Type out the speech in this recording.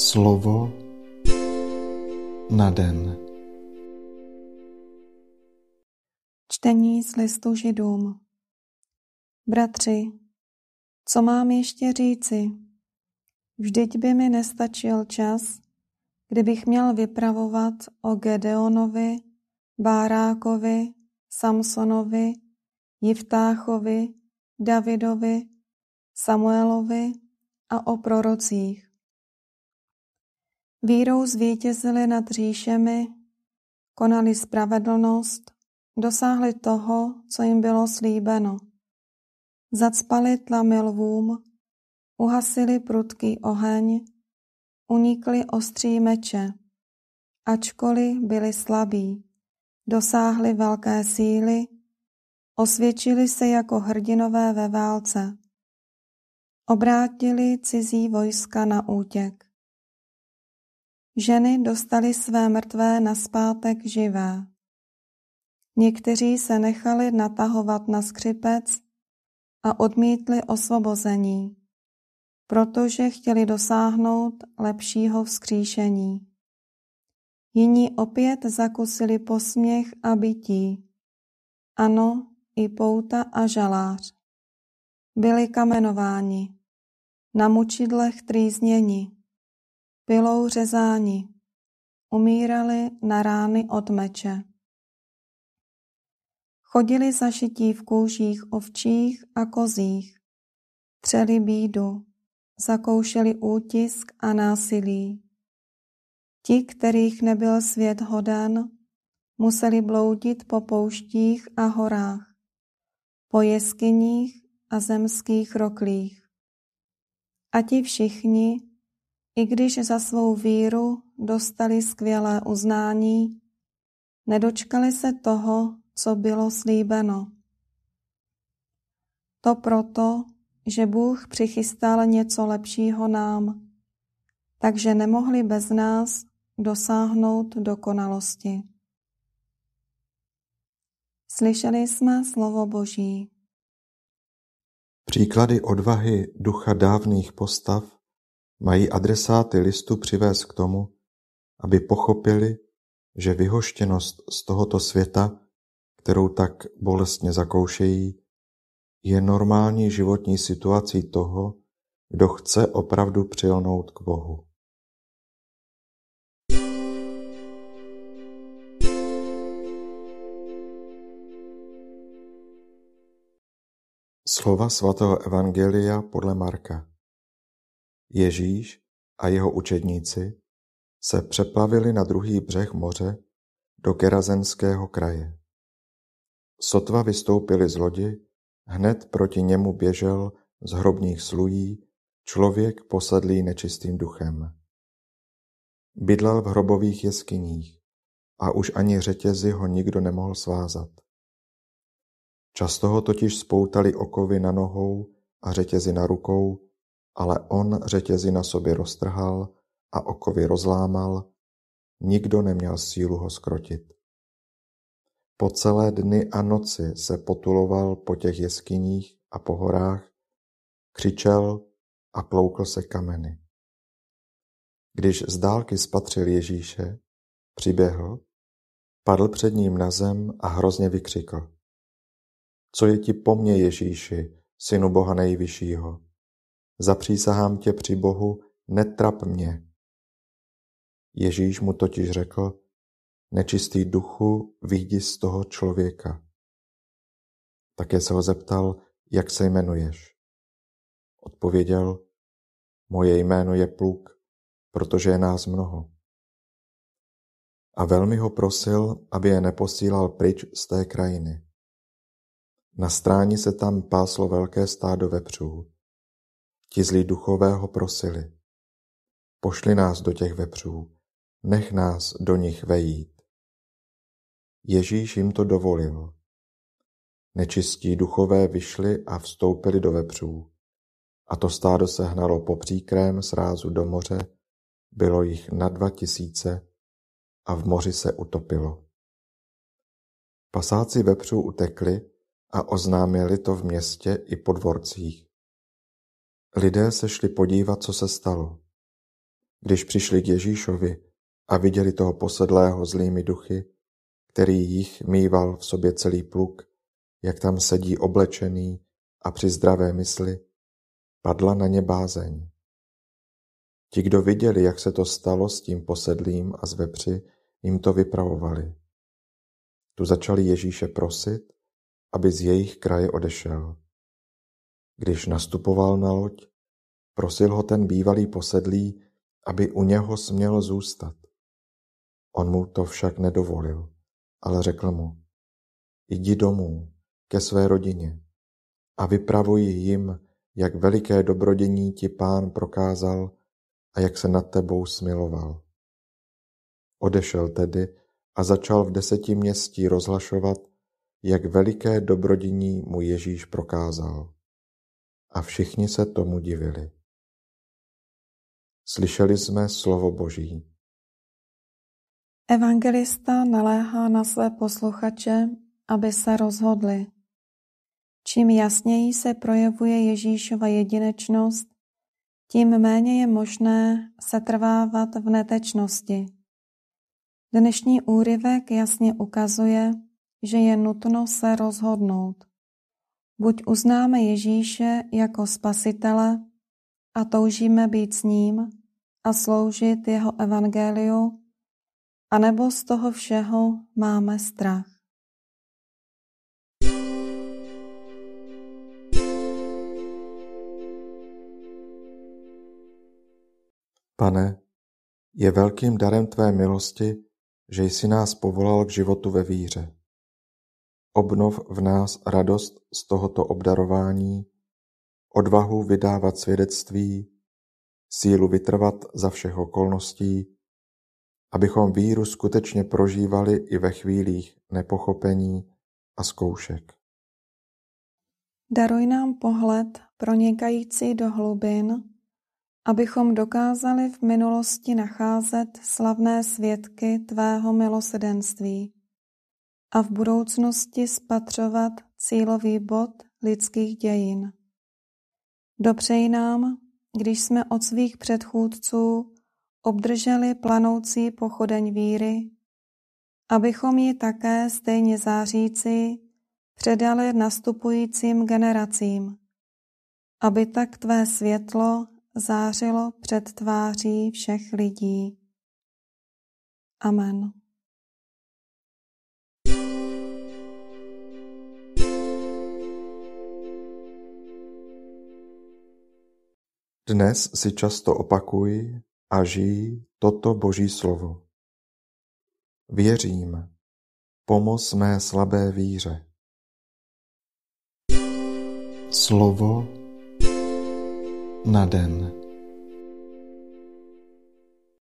Slovo na den. Čtení z listu Židům. Bratři, co mám ještě říci? Vždyť by mi nestačil čas, kdybych měl vypravovat o Gedeonovi, Bárákovi, Samsonovi, Jiftáchovi, Davidovi, Samuelovi a o prorocích. Vírou zvítězili nad říšemi, konali spravedlnost, dosáhli toho, co jim bylo slíbeno. Zacpali tlamy lvům, uhasili prudký oheň, unikli ostří meče, ačkoliv byli slabí, dosáhli velké síly, osvědčili se jako hrdinové ve válce. Obrátili cizí vojska na útěk. Ženy dostali své mrtvé naspátek živé. Někteří se nechali natahovat na skřipec a odmítli osvobození, protože chtěli dosáhnout lepšího vzkříšení. Jiní opět zakusili posměch a bytí. Ano, i pouta a žalář. Byli kamenováni, na mučidlech trýzněni, pilou řezáni, umírali na rány od meče. Chodili zašití v kůžích ovčích a kozích, třeli bídu, zakoušeli útisk a násilí. Ti, kterých nebyl svět hoden, museli bloudit po pouštích a horách, po jeskyních a zemských roklích. A ti všichni, i když za svou víru dostali skvělé uznání, nedočkali se toho, co bylo slíbeno. To proto, že Bůh přichystal něco lepšího nám, takže nemohli bez nás dosáhnout dokonalosti. Slyšeli jsme slovo Boží. Příklady odvahy ducha dávných postav mají adresáty listu přivést k tomu, aby pochopili, že vyhoštěnost z tohoto světa, kterou tak bolestně zakoušejí, je normální životní situací toho, kdo chce opravdu přilnout k Bohu. Slova svatého Evangelia podle Marka Ježíš a jeho učedníci se přeplavili na druhý břeh moře do Gerazenského kraje. Sotva vystoupili z lodi, hned proti němu běžel z hrobních slují člověk posedlý nečistým duchem. Bydlel v hrobových jeskyních a už ani řetězy ho nikdo nemohl svázat. Často ho totiž spoutali okovy na nohou a řetězy na rukou ale on řetězy na sobě roztrhal a okovy rozlámal, nikdo neměl sílu ho skrotit. Po celé dny a noci se potuloval po těch jeskyních a po horách, křičel a ploukl se kameny. Když z dálky spatřil Ježíše, přiběhl, padl před ním na zem a hrozně vykřikl. Co je ti po mně, Ježíši, synu Boha nejvyššího? Zapřísahám tě při Bohu, netrap mě. Ježíš mu totiž řekl, nečistý duchu, výjdi z toho člověka. Také se ho zeptal, jak se jmenuješ. Odpověděl, moje jméno je Pluk, protože je nás mnoho. A velmi ho prosil, aby je neposílal pryč z té krajiny. Na stráni se tam páslo velké stádo vepřů. Ti zlí duchové ho prosili: Pošli nás do těch vepřů, nech nás do nich vejít. Ježíš jim to dovolil. Nečistí duchové vyšli a vstoupili do vepřů. A to stádo se hnalo po příkrém srázu do moře, bylo jich na dva tisíce a v moři se utopilo. Pasáci vepřů utekli a oznámili to v městě i po dvorcích. Lidé se šli podívat, co se stalo. Když přišli k Ježíšovi a viděli toho posedlého zlými duchy, který jich mýval v sobě celý pluk, jak tam sedí oblečený a při zdravé mysli, padla na ně bázeň. Ti, kdo viděli, jak se to stalo s tím posedlým a s vepři, jim to vypravovali. Tu začali Ježíše prosit, aby z jejich kraje odešel. Když nastupoval na loď, prosil ho ten bývalý posedlý, aby u něho směl zůstat. On mu to však nedovolil, ale řekl mu, jdi domů ke své rodině a vypravuj jim, jak veliké dobrodění ti pán prokázal a jak se nad tebou smiloval. Odešel tedy a začal v deseti městí rozhlašovat, jak veliké dobrodění mu Ježíš prokázal. A všichni se tomu divili. Slyšeli jsme slovo Boží. Evangelista naléhá na své posluchače, aby se rozhodli. Čím jasněji se projevuje Ježíšova jedinečnost, tím méně je možné setrvávat v netečnosti. Dnešní úryvek jasně ukazuje, že je nutno se rozhodnout. Buď uznáme Ježíše jako spasitele a toužíme být s ním a sloužit jeho evangeliu, anebo z toho všeho máme strach. Pane, je velkým darem Tvé milosti, že jsi nás povolal k životu ve víře. Obnov v nás radost z tohoto obdarování, odvahu vydávat svědectví, sílu vytrvat za všech okolností, abychom víru skutečně prožívali i ve chvílích nepochopení a zkoušek. Daruj nám pohled pronikající do hlubin, abychom dokázali v minulosti nacházet slavné svědky Tvého milosedenství a v budoucnosti spatřovat cílový bod lidských dějin. Dopřeji nám, když jsme od svých předchůdců obdrželi planoucí pochodeň víry, abychom ji také stejně zářící předali nastupujícím generacím, aby tak tvé světlo zářilo před tváří všech lidí. Amen. Dnes si často opakuj a žij toto Boží slovo. Věřím, pomoz mé slabé víře. Slovo na den.